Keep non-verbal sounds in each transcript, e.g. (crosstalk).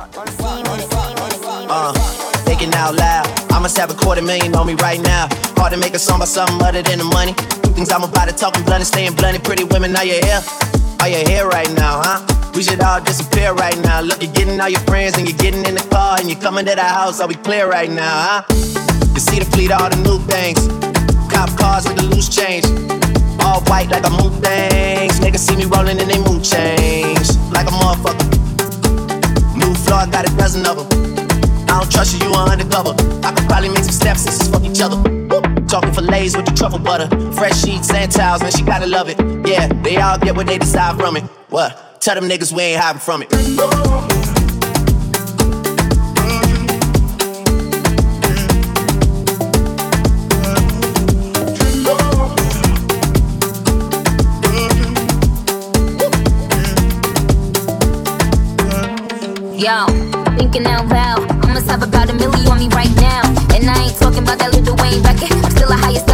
Uh, thinking out loud. I must have a quarter million on me right now. Hard to make a song about something other than the money. Two things I'm about to talking blunt and staying blunt. Pretty women, are you here? Are you here right now, huh? We should all disappear right now. Look, you're getting all your friends and you're getting in the car and you're coming to the house. Are we clear right now, huh? You see the fleet, all the new things. Cop cars with the loose change. All white like a moon things. Niggas see me rolling in they mood change. Like a motherfucker. Floor, I got a dozen of them. I don't trust you, you are undercover. I could probably make some steps and just fuck each other. Talking fillets with the truffle butter. Fresh sheets and towels, man, she gotta love it. Yeah, they all get what they decide from it. What? Tell them niggas we ain't hiding from it. Yo, thinking out loud. I must have about a million on me right now. And I ain't talking about that little Wayne record. I'm still the highest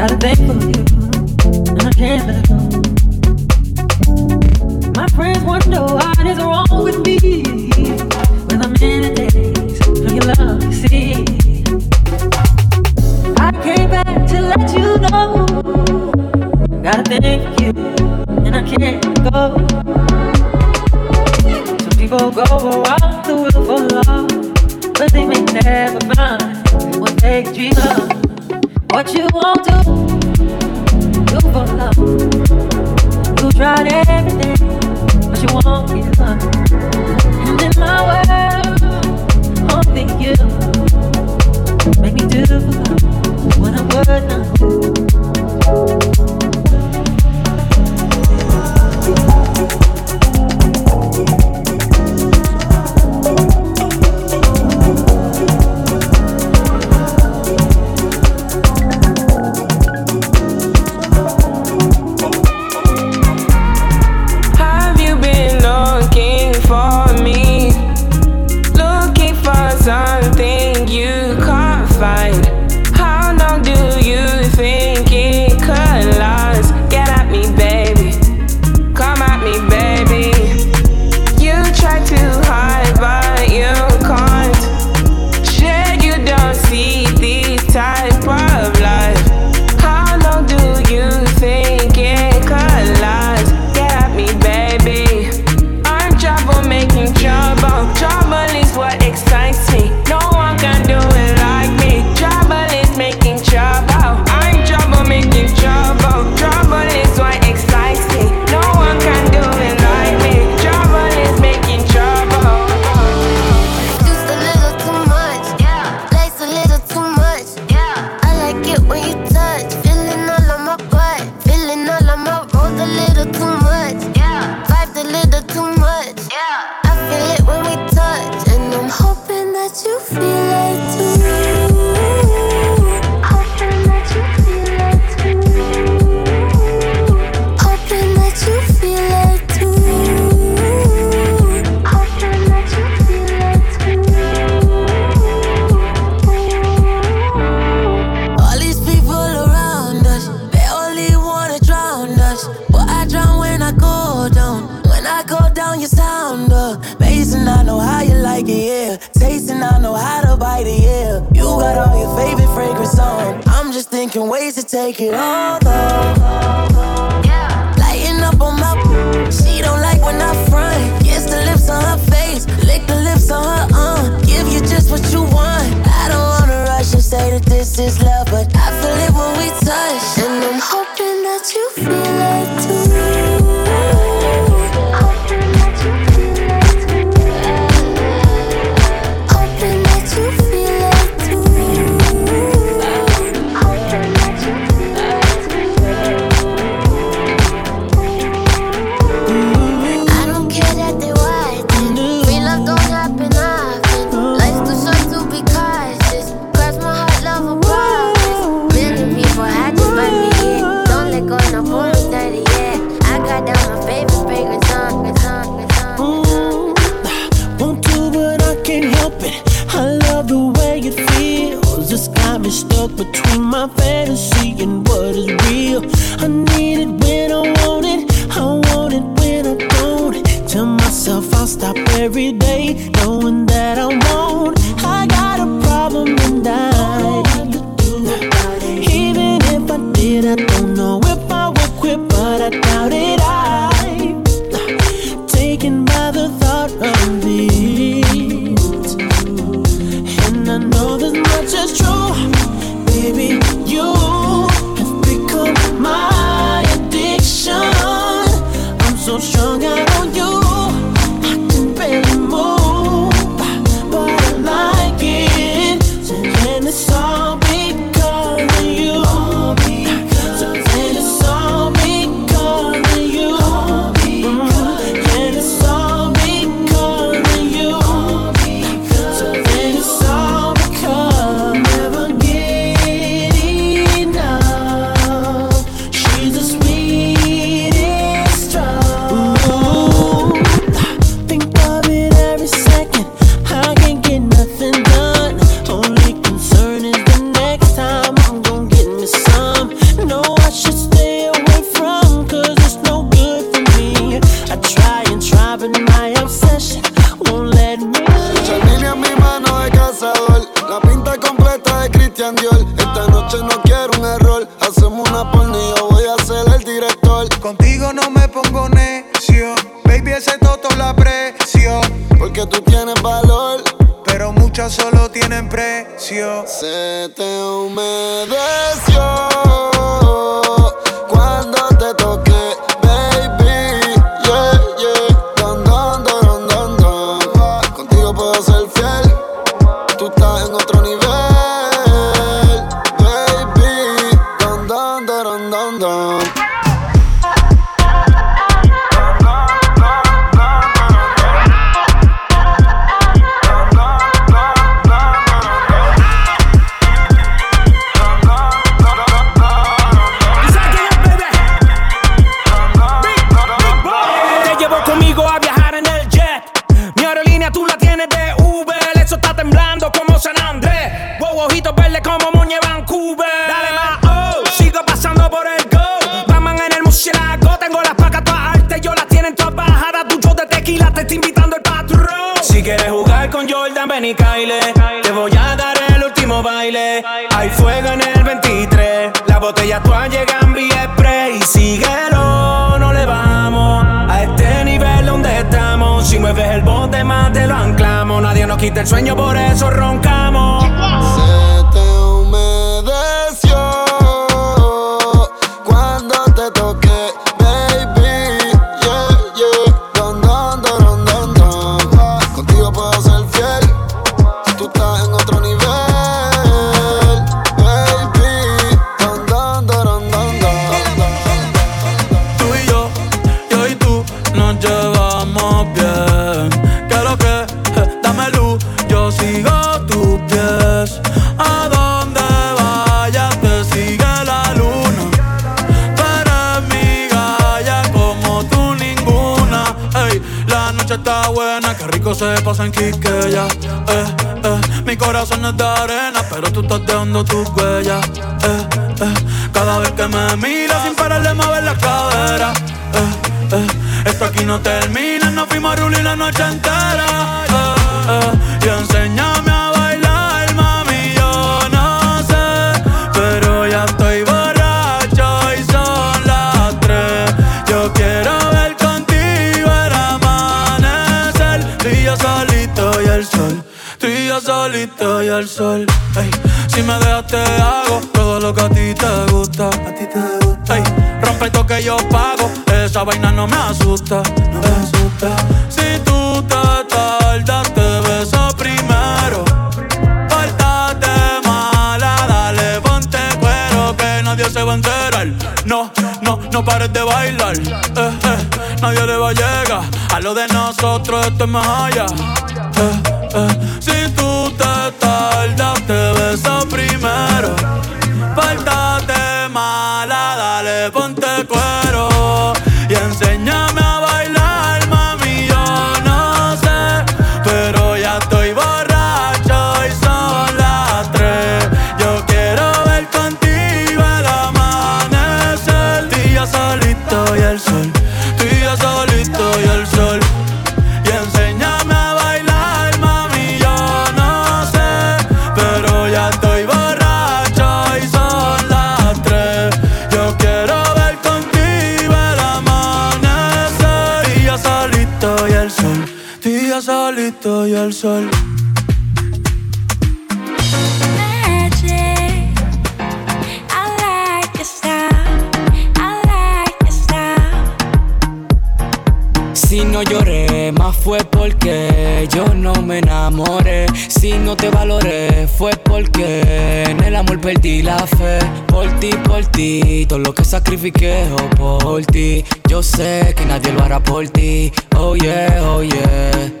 got a thing for you, and I can't let go. My friends wonder what is wrong with me when I'm in a daze for your love. You see, I came back to let you know. Gotta thank you, and I can't go. Some people go around the world for love, but they may never find what they dream of. What you won't do, do for love. You tried everything, but you won't give up. And in my world, only you make me do what I would not do. thought of these. And I know this much is true, baby. como San Andrés. Wow, ojitos verdes como Muñe Vancouver. Dale más, oh, sigo pasando por el go. Batman en el murciélago, tengo las pacas todas altas, yo las tienen todas bajadas. Tu de tequila te estoy invitando el patrón. Si quieres jugar con Jordan, ven y caile. Te voy a dar el último baile. Hay fuego en el 23, las botellas todas llegan Si mueves el bote más te lo anclamos. Nadie nos quita el sueño, por eso roncamos. en Quiqueya. Eh, eh. Mi corazón es de arena, pero tú estás dejando tus huellas. Eh, eh. Cada vez que me miras sin parar de mover la cadera. Eh, eh. Esto aquí no termina, no fuimos a la noche entera. Eh. Te hago todo lo que a ti te gusta. A ti te gusta. Ey, rompe esto que yo pago. Esa vaina no me asusta. No me asusta. Si tú te tardas, te beso primero. Pórtate mala, dale, ponte cuero que nadie se va a enterar. No, no, no pares de bailar. Eh, eh, nadie le va a llegar. A lo de nosotros esto es más allá. Eh, eh, si tú te tardas, te beso primero. Pórtate perdí la fe. Por ti, por ti, todo lo que sacrifiqué oh, por ti. Yo sé que nadie lo hará por ti. Oh yeah, oh yeah.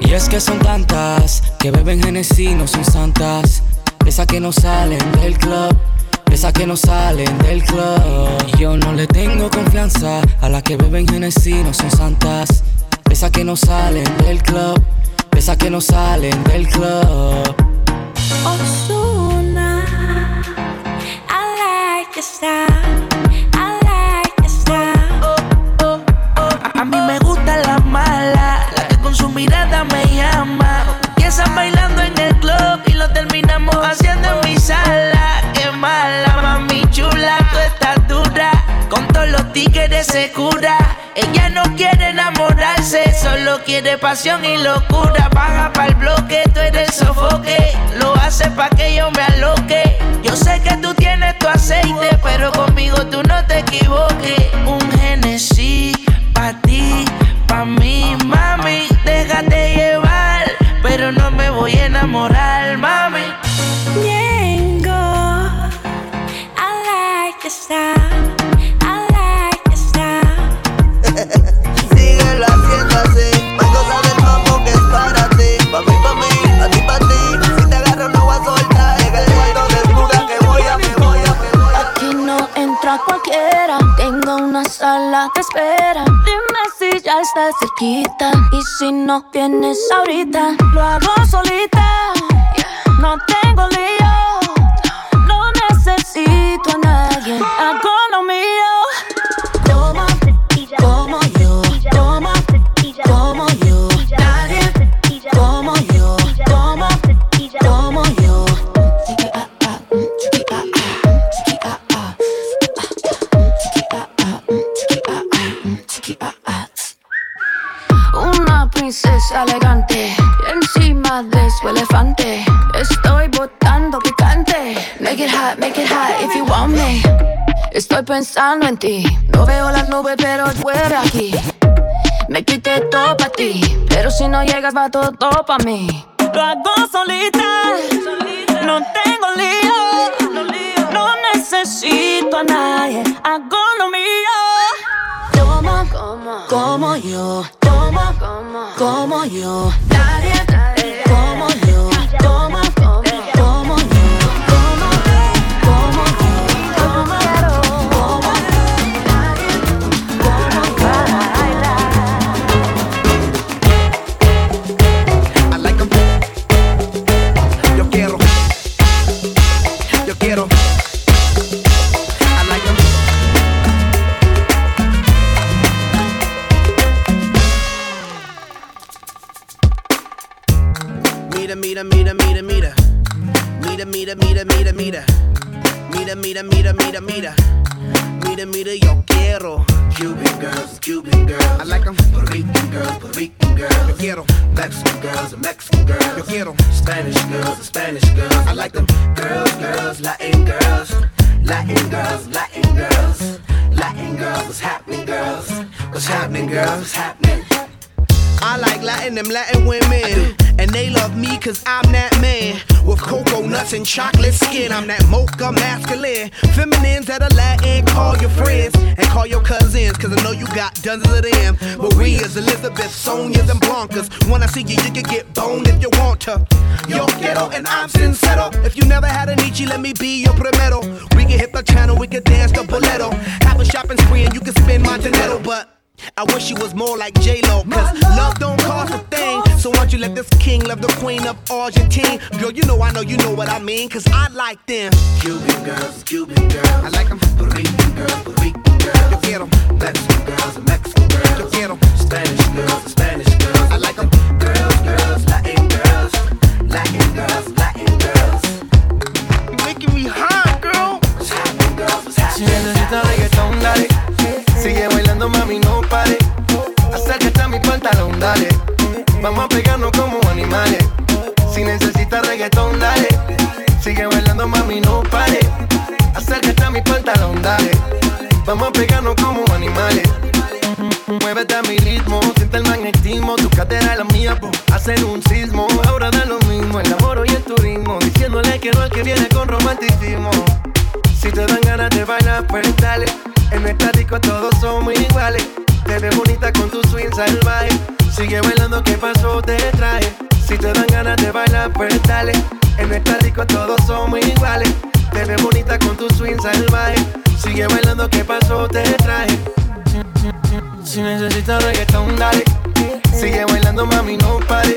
Y es que son tantas que beben Genesis, no son santas. Esas que no salen del club. Esas que no salen del club. Y yo no le tengo confianza a las que beben Genesis, no son santas. Esas que no salen del club. Esas que no salen del club. Ozuna. I like your style. I like your style. A mí me gusta la mala, la que con su mirada me llama. Empiezan bailando en el club y lo terminamos haciendo en mi sala. Tigres se cura. Ella no quiere enamorarse, solo quiere pasión y locura. Baja pa'l bloque, tú eres sofoque. Lo hace pa' que yo me aloque. Yo sé que tú tienes tu aceite, pero conmigo tú no te equivoques. Un Genesis pa' ti, pa' mí, mami. Déjate llevar, cualquiera. Tengo una sala que espera. Dime si ya estás cerquita. Y si no vienes ahorita, lo hago solita. No tengo lío. Elegante encima de su elefante. Estoy botando picante. Make it hot, make it hot if you want me. Estoy pensando en ti. No veo las nubes, pero llueve aquí. Me quité todo para ti, pero si no llegas va todo para mí. Lo hago solita, no tengo lío, no necesito a nadie. Hago lo mío. Toma como, como yo, toma como, como yo. Nadie como Blancas. When I see you, you can get boned if you want to. Yo quiero and I'm sincero. If you never had a Nietzsche, let me be your primero. We can hit the channel, we can dance the boleto. Have a shopping spree and you can spend my dinero, but. I wish she was more like J-Lo, cause love don't cost a thing. So why don't you let this king love the queen of Argentine? Girl, you know I know you know what I mean, cause I like them. Cuban girls. Viene con romanticismo. Si te dan ganas de bailar, pues dale. En esta disco todos somos iguales. Te ves bonita con tu swing salvaje. Sigue bailando, ¿qué pasó? Te traje. Si te dan ganas de bailar, pues dale. En esta disco todos somos iguales. Te ves bonita con tu swing salvaje. Sigue bailando, ¿qué pasó? Te traje. Si necesitas reggaetón, dale. Sigue bailando, mami, no pare.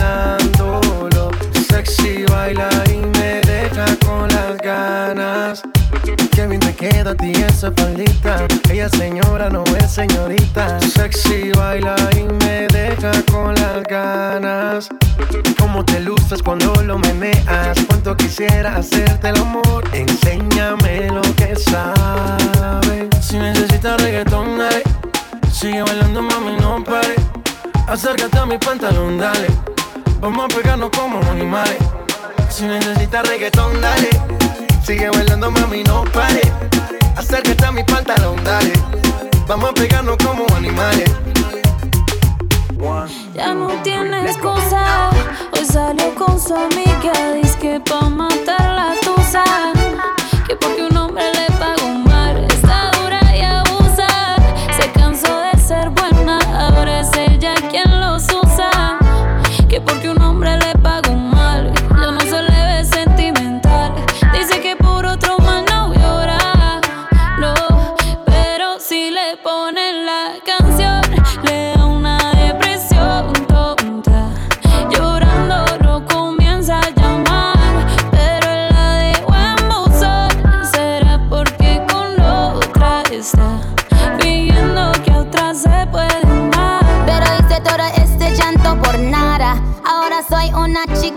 Sexy baila y me deja con las ganas. Qué bien te queda a ti esa faldita. Ella señora no es señorita. Sexy baila y me deja con las ganas. Cómo te luces cuando lo meneas. Cuánto quisiera hacerte el amor. Enséñame lo que sabes. Si necesitas reggaetón, dale. Sigue bailando, mami, no pare. Acércate a mi pantalón, dale. Vamos a pegarnos como animales. Si necesitas reggaetón, dale. Sigue bailando, mami, no pare. Acércate a mi pantalón, dale. Vamos a pegarnos como animales. Ya no tiene excusa. Hoy salió con su amiga. Dice que pa' matar la tusa. Que porque un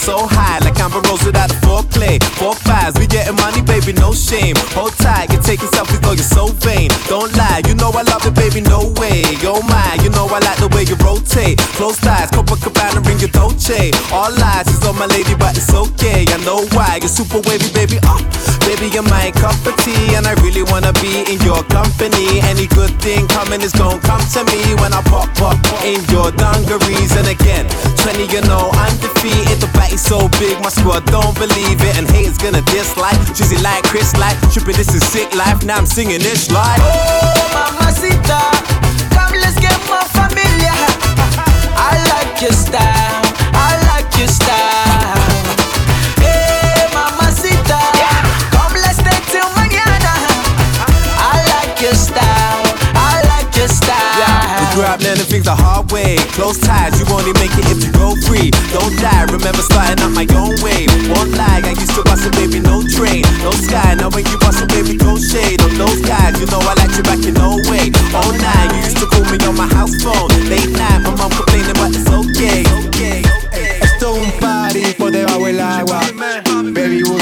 So high, shame. Hold tight, you're taking selfies, though you're so vain. Don't lie, you know I love it, baby, no way. Oh my, you know I like the way you rotate. Close ties, Copacabana, ring your Dolce. All lies is on my lady, but it's okay. I know why, you're super wavy, baby. Oh, baby, you're my cup of tea, and I really wanna be in your company. Any good thing coming is gonna come to me when I pop up in your dungarees. And again, 20, you know, I'm undefeated. The back is so big, my squad don't believe it. And haters gonna dislike. Cheesy like Chris, like tripping, this is sick life. Now I'm singing this like. Oh, mamacita, come let's get more familiar. (laughs) I like your style, grew up learning things the hard way. Close ties, you only make it if you go free. Don't die, remember starting up my own way. Won't lie, I used to bust a baby, no train, no sky. Now when you bust a baby, go shade on those guys. You know I like you back in no way. All night, you used to call me on my house phone. Late night, my mom complaining, but it's okay.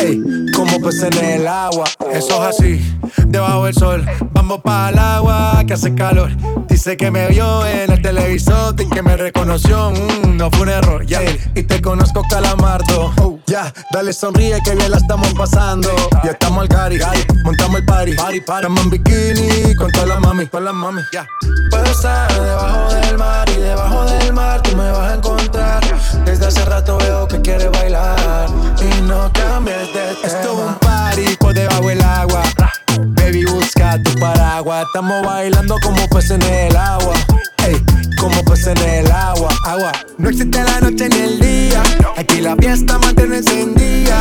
Ey, como peces en el agua. Eso es así, debajo del sol. Vamos para el agua que hace calor. Dice que me vio en el televisor y que me reconoció. Mm, no fue un error, ya. Y te conozco, calamardo. Oh, ya, dale sonríe que bien la estamos pasando. Ya estamos al cari, montamos el party. party, Estamos en bikini con todas las mami, con las mami. Ya. Puedo estar debajo del mar y debajo del mar tú me vas a encontrar. Desde hace rato veo que quieres bailar Estamos bailando como peces en el agua. Ey, como peces en el agua. Agua. No existe la noche ni el día. Aquí la fiesta mantiene encendida.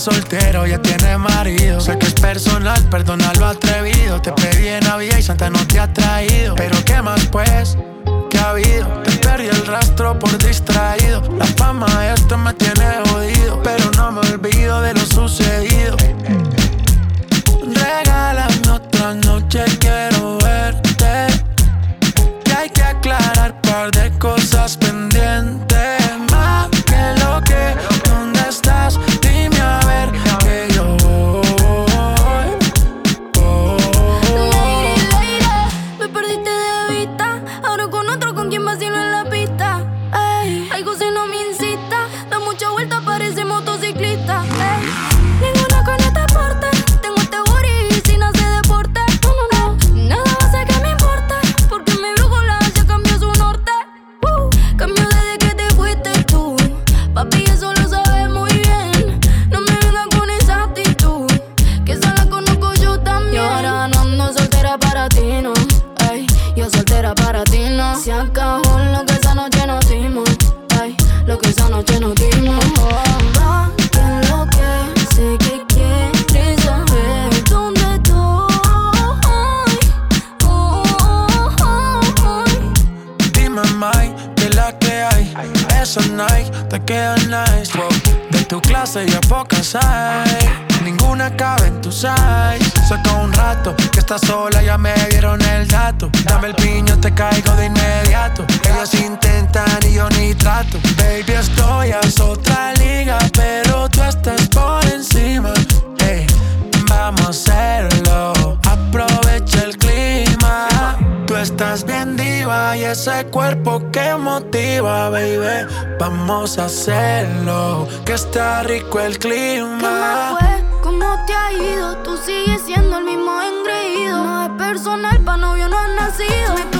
soltero, ya tiene marido. Sé que es personal, perdona lo atrevido. Te pedí en Navidad y Santa no te ha traído. Pero ¿qué más pues? ¿Qué ha habido? Te perdí el rastro por distraído. La fama esto me tiene jodido. Pero no me olvido de lo sucedido. Regálame otra noche, quiero verte. Que hay que aclarar par de cosas pendientes y es poca size. Ninguna cabe en tu size. Saca un rato que estás sola, ya me dieron el dato. Dame el piño, te caigo de inmediato. Ellos intentan y yo ni trato. Baby, estoy a otra liga, pero tú estás por encima. Ey, vamos a hacerlo. Aprovecha el clima. Tú estás bien diva y ese cuerpo que motiva, baby. Vamos a hacerlo, que está rico el clima. fue? ¿Cómo te ha ido? Tú sigues siendo el mismo engreído. No es personal, pa' novio no has nacido.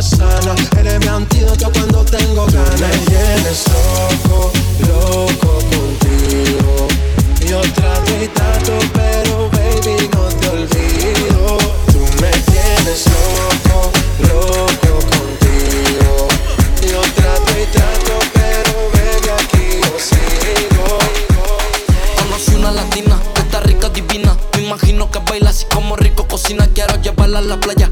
me sana. Eres mi antídoto cuando tengo ganas. Me tienes loco, loco contigo. Yo trato y trato, pero baby, no te olvido. Tú me tienes loco, loco contigo. Yo trato y trato, pero baby, aquí yo sigo. Conocí una latina que está rica, divina. Me imagino que baila así como rico cocina. Quiero llevarla a la playa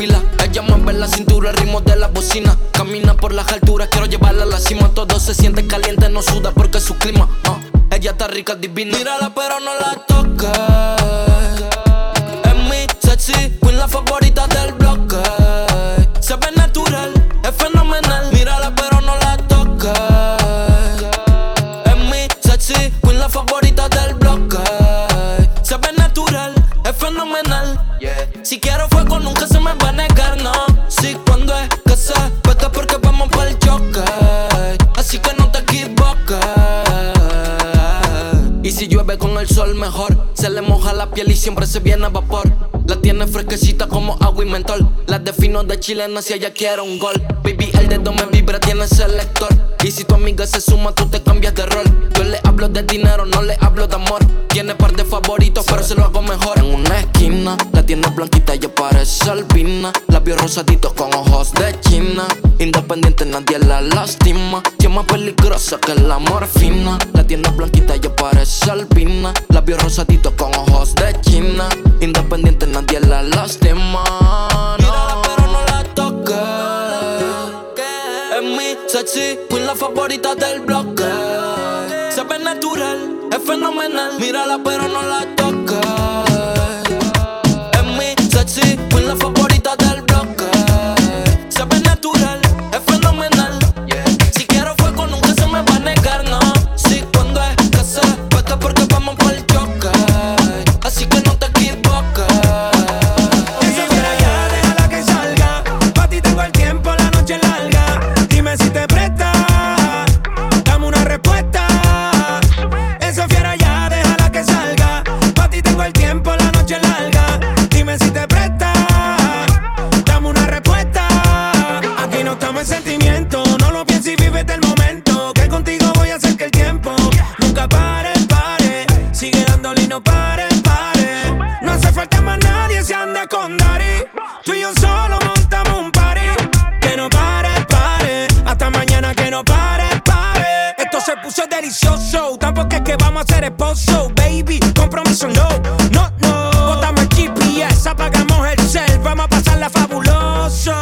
fila. Ella mueve la cintura, el ritmo de la bocina. Camina por las alturas, quiero llevarla a la cima. Todo se siente caliente, no suda porque es su clima. ah. Ella está rica, divina. Mírala, pero no la toques. Mejor. Se le moja la piel y siempre se viene a vapor. La tiene fresquecita como agua y mentol. La defino de chilena si ella quiere un gol. Baby, dedo me vibra, tiene selector. Y si tu amiga se suma, tú te cambias de rol. Yo le hablo de dinero, no le hablo de amor. Tiene par de favoritos, pero se lo hago mejor. En una esquina, la tiene blanquita y parece albina. Labios rosaditos con ojos de china. Independiente, nadie la lastima. Tiene más peligrosa que la morfina. La tiene blanquita y parece albina. Labios rosaditos con ojos de china. Independiente, nadie la lastima. Mírala, pero no la toques. Mi sexy queen, la favorita del bloque. Se ve natural, es fenomenal. Mírala, pero no la toques. con Dari. Tú y yo solo montamos un party. Que no pare, pare. Hasta mañana que no pare, pare. Esto se puso delicioso. Tampoco es que vamos a ser esposo, baby. Compromiso no, no, no. Botamos el GPS, apagamos el cel. Vamos a pasarla fabuloso.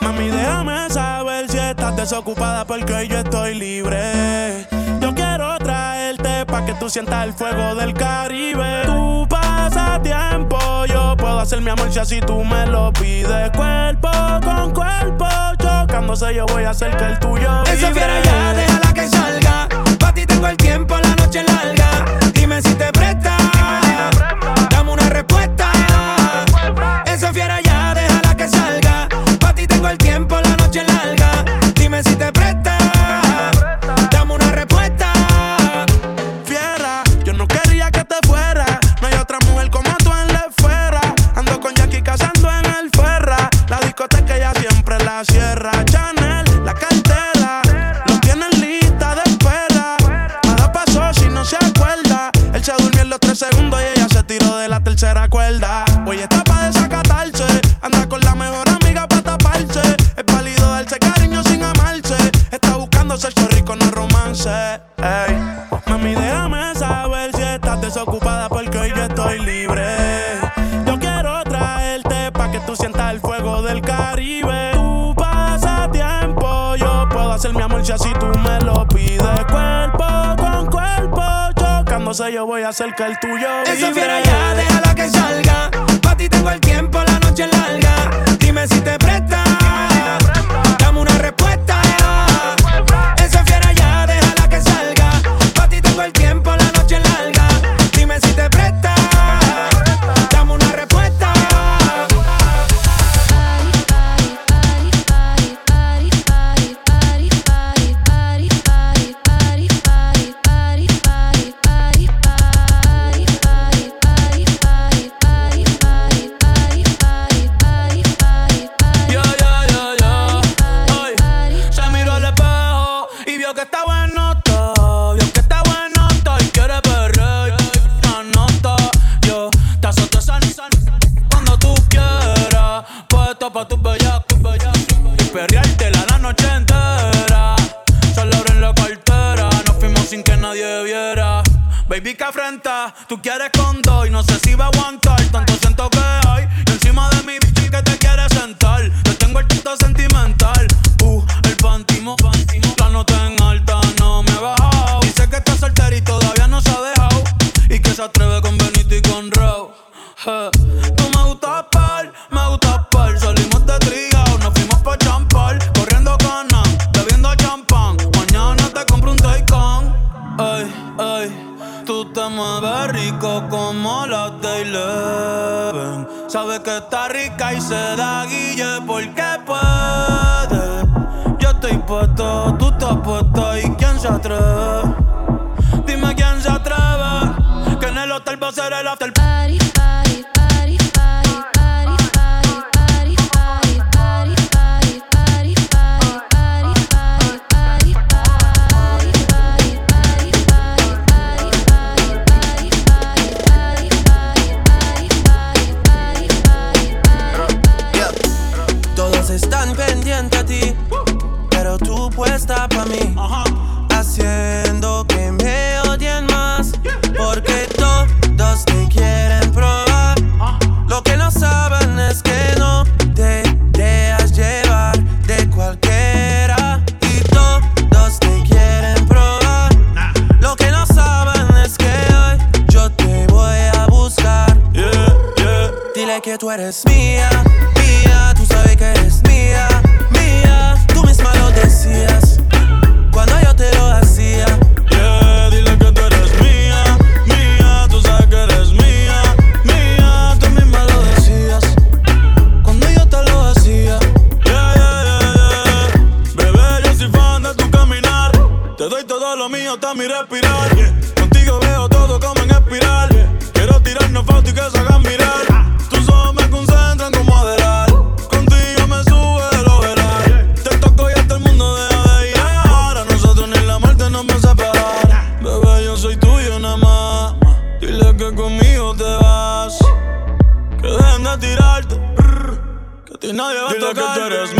Mami, déjame saber si estás desocupada porque yo estoy libre. Yo quiero traerte pa' que tú sientas el fuego del Caribe. Tú pasas tiempo puedo hacer mi amor si así tú me lo pides. Cuerpo con cuerpo, chocándose yo voy a hacer que el tuyo vive. Esa fiera ya, déjala que salga. Pa' ti tengo el tiempo, la noche larga. Dime si te presta. Dame una respuesta. Esa fiera ya, déjala que salga. cerca el tuyo. Esa fiera ya, déjala que salga. que tú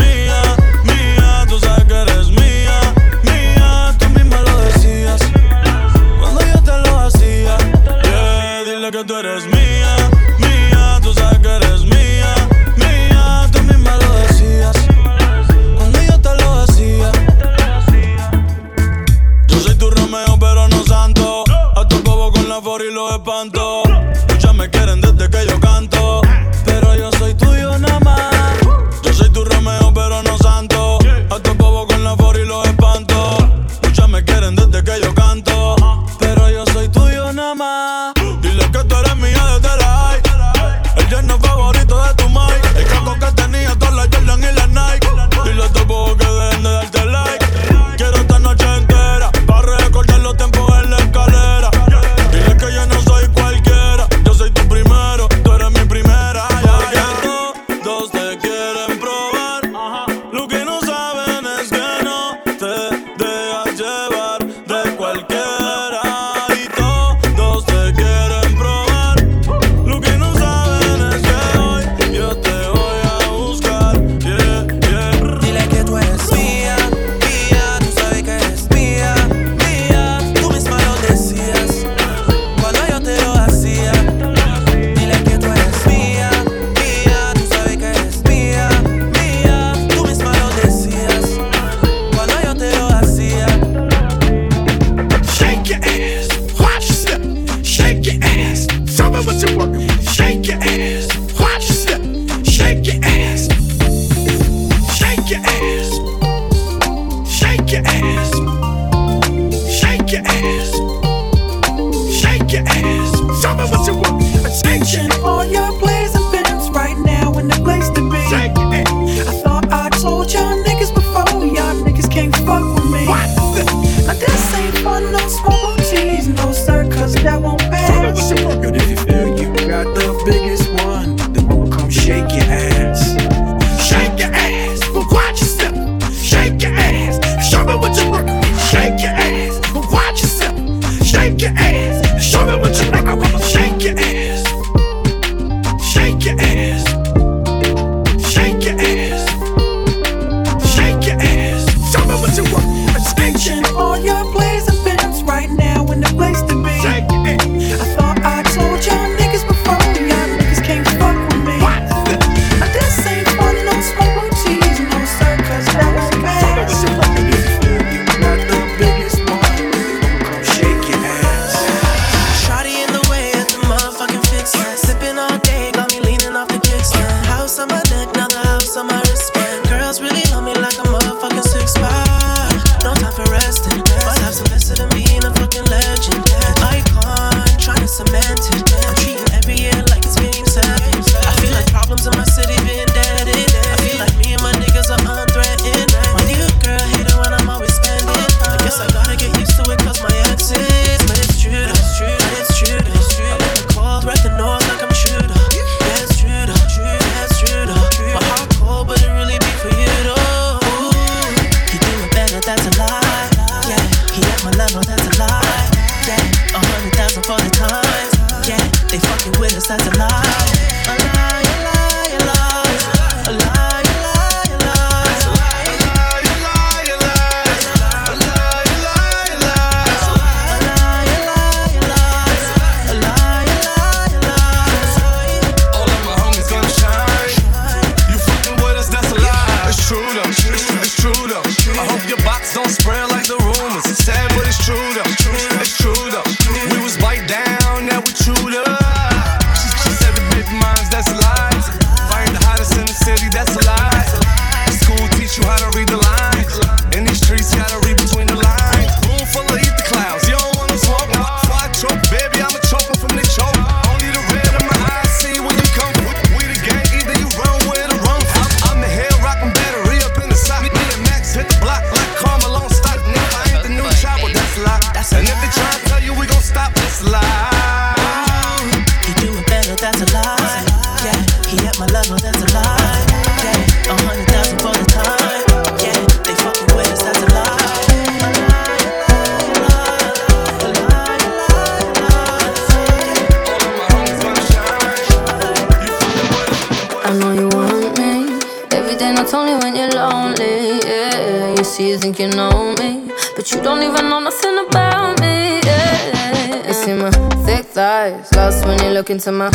to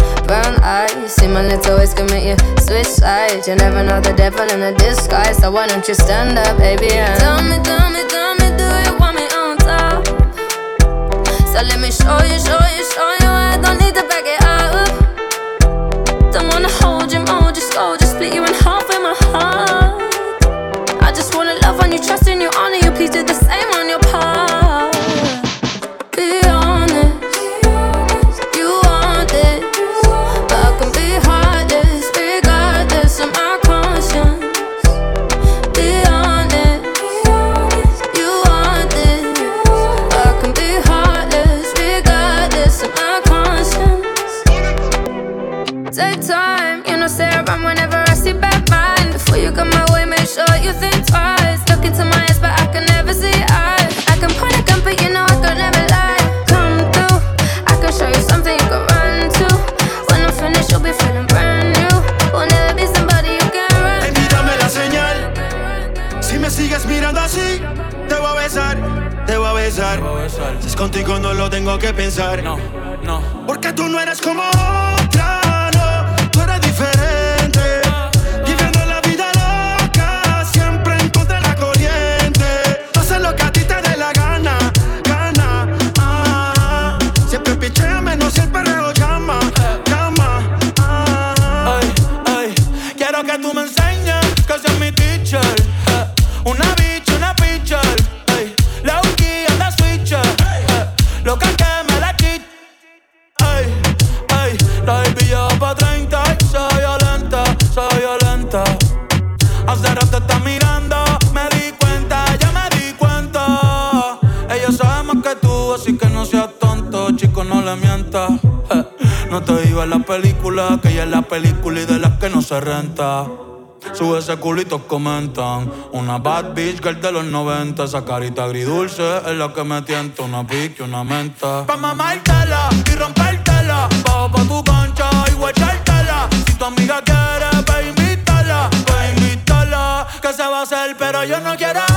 Una bad bitch girl de los 90. Esa carita agridulce es la que me tienta. Una pique, una menta. Pa' mamártela y rompértela. Bajo pa' tu cancha y guachártela. Si tu amiga quiere, ve invítala. Ve invítala. Que se va a hacer, pero yo no quiero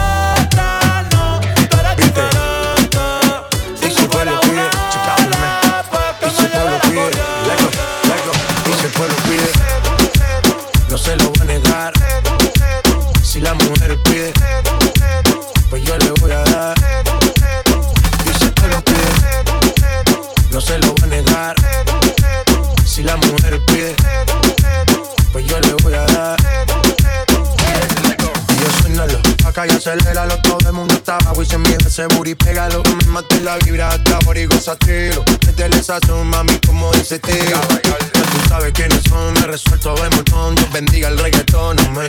y gozatelo Métele esa mami como dice tío Ya tú sabes quiénes son, me resuelto de montón. Dios bendiga el reggaetón, amén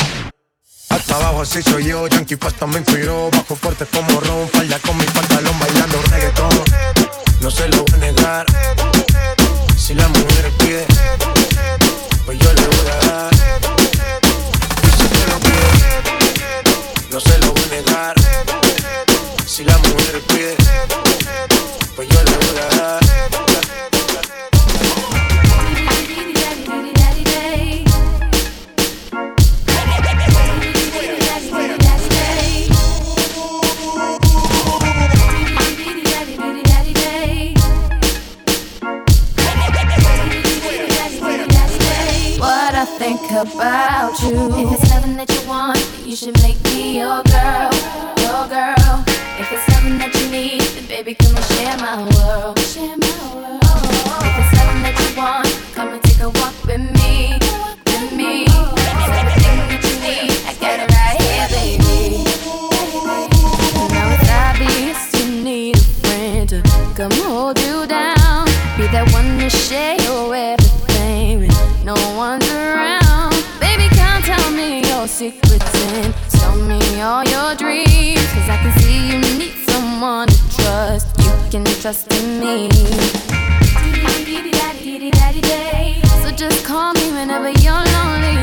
hasta abajo así soy yo, Yankee Pasta me inspiró Bajo fuerte como Ron, falda con mi pantalón bailando reggaetón. No se lo your dreams. Cause I can see you need someone to trust. You can trust in me. So just call me whenever you're lonely.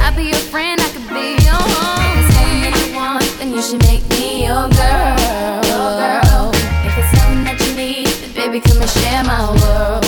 I'll be your friend, I could be your home. If you want, then you should make me. Your girl. If it's something that you need, then baby, come and share my world.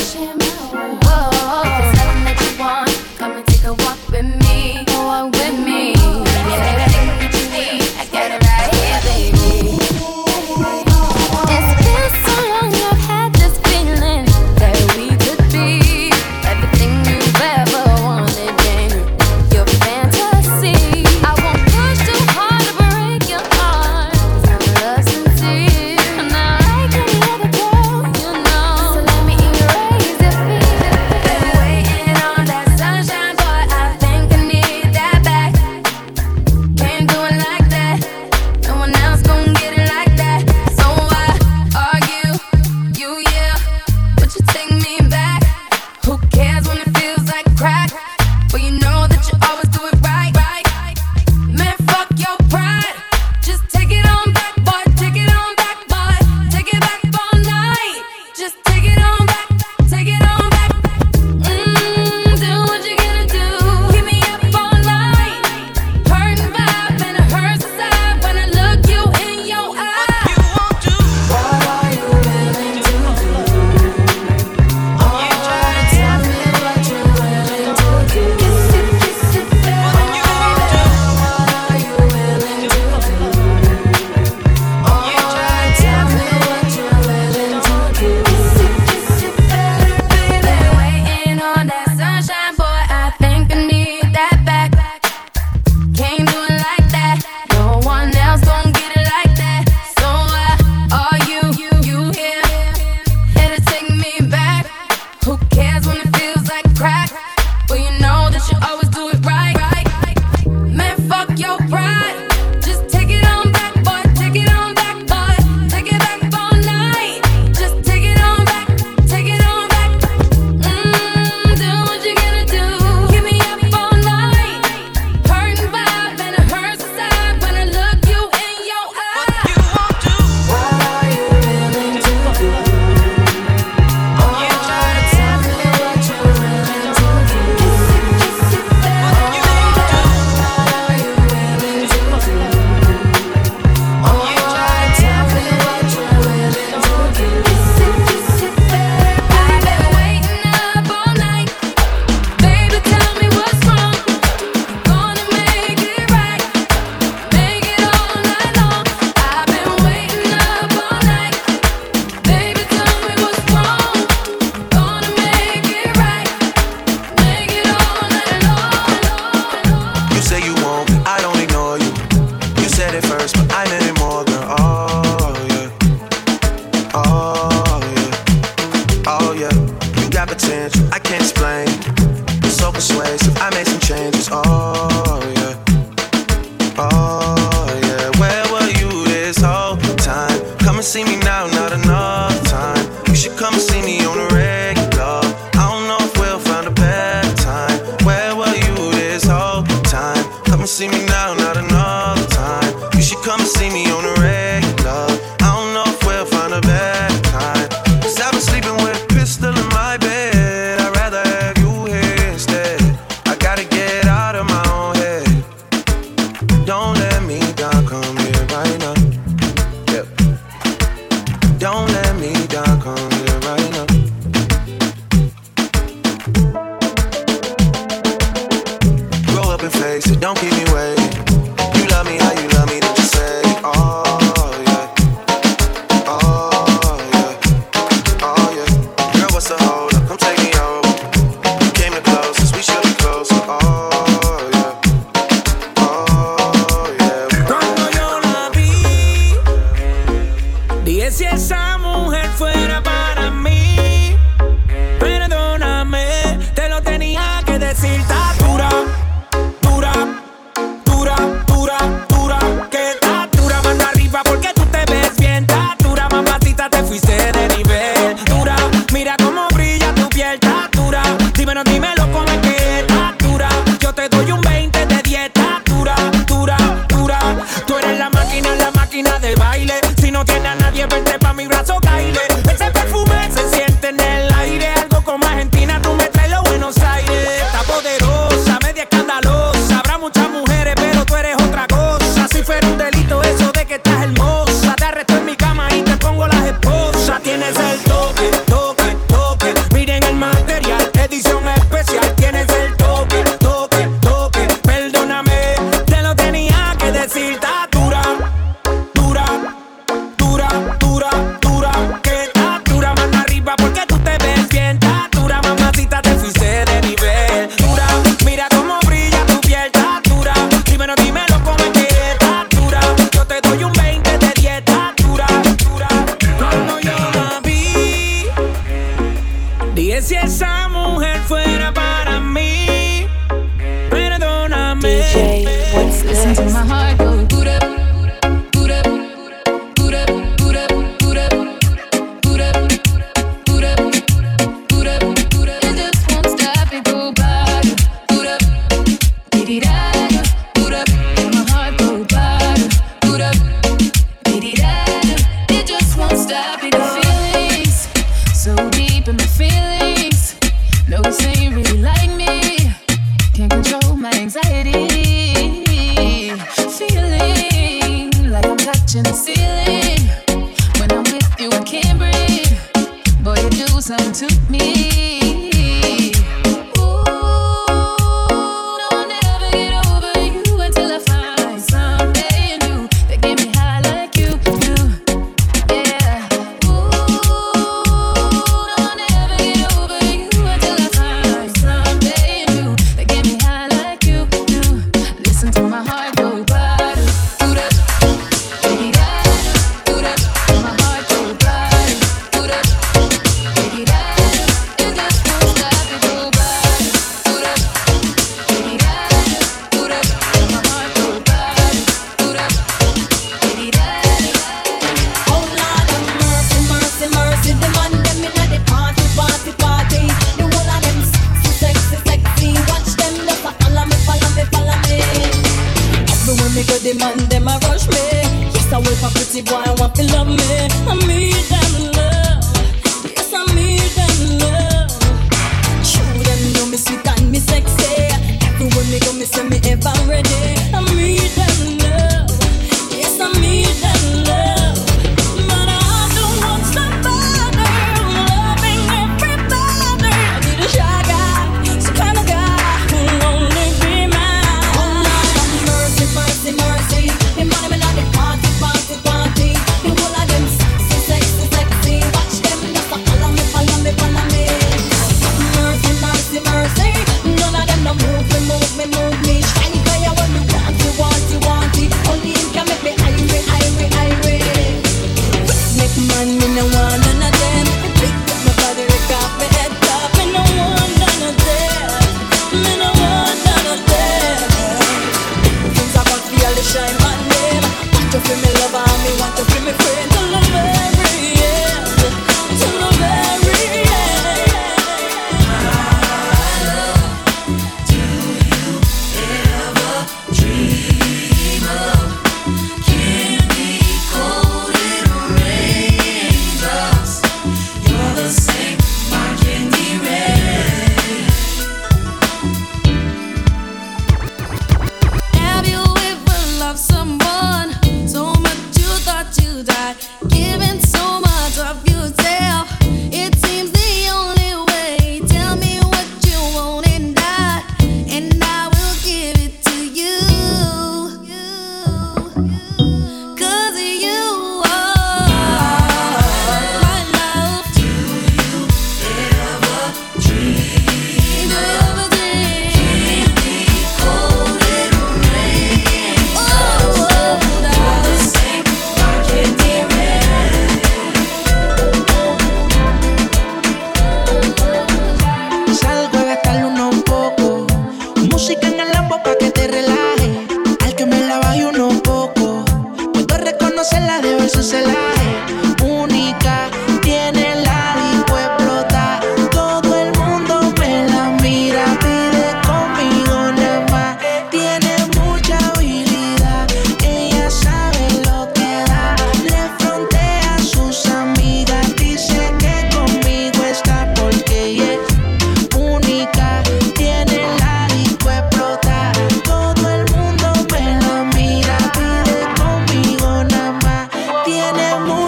millionaire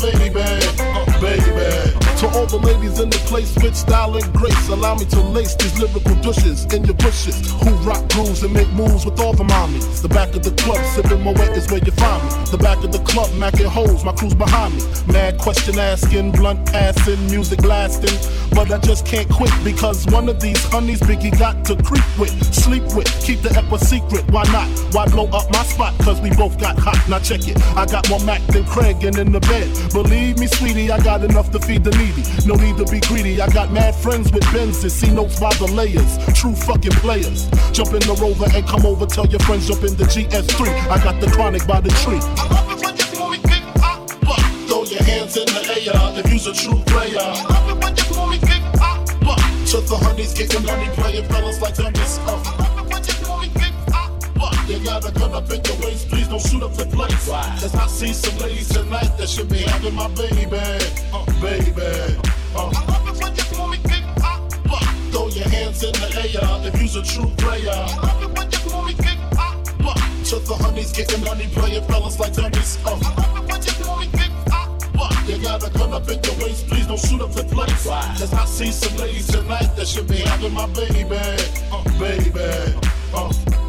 baby, uh, baby. To all the ladies in the place with style and grace, allow me to lace these lyrical douches in your bushes. Who rock grooves and make moves with all the mommies. The back of the club, sipping my wet is where you find me. The back of the club, macking holes, my crew's behind me. Mad question asking, blunt passing, music blasting. But I just can't quit because one of these honeys Biggie got to creep with, sleep with, keep the ep a secret. Why not? Why blow up my spot? Cause we both got hot. Now check it. I got more Mac than Craig and in the bed. Believe me, sweetie, I got enough to feed the needy. No need to be greedy. I got mad friends with Benzes. See notes by the layers. True fucking players. Jump in the rover and come over. Tell your friends jump in the GS3. I got the chronic by the tree. I love it when you Throw your hands in the air if you's a true player. I love it when you smoke, To the honeys, getting money, playing fellas like dummies. Uh. You gotta come up in your waist, please don't shoot up the place. Cause I see some ladies tonight that should be having my baby, uh, baby. Uh. Hands in the air if you's a true player. To the honeys, getting money, playing fellas like dummies. Uh. You call me kick up you gotta come up in your waist, please don't shoot up the place. Cause I see some ladies tonight that should be having my baby, uh, baby. Uh.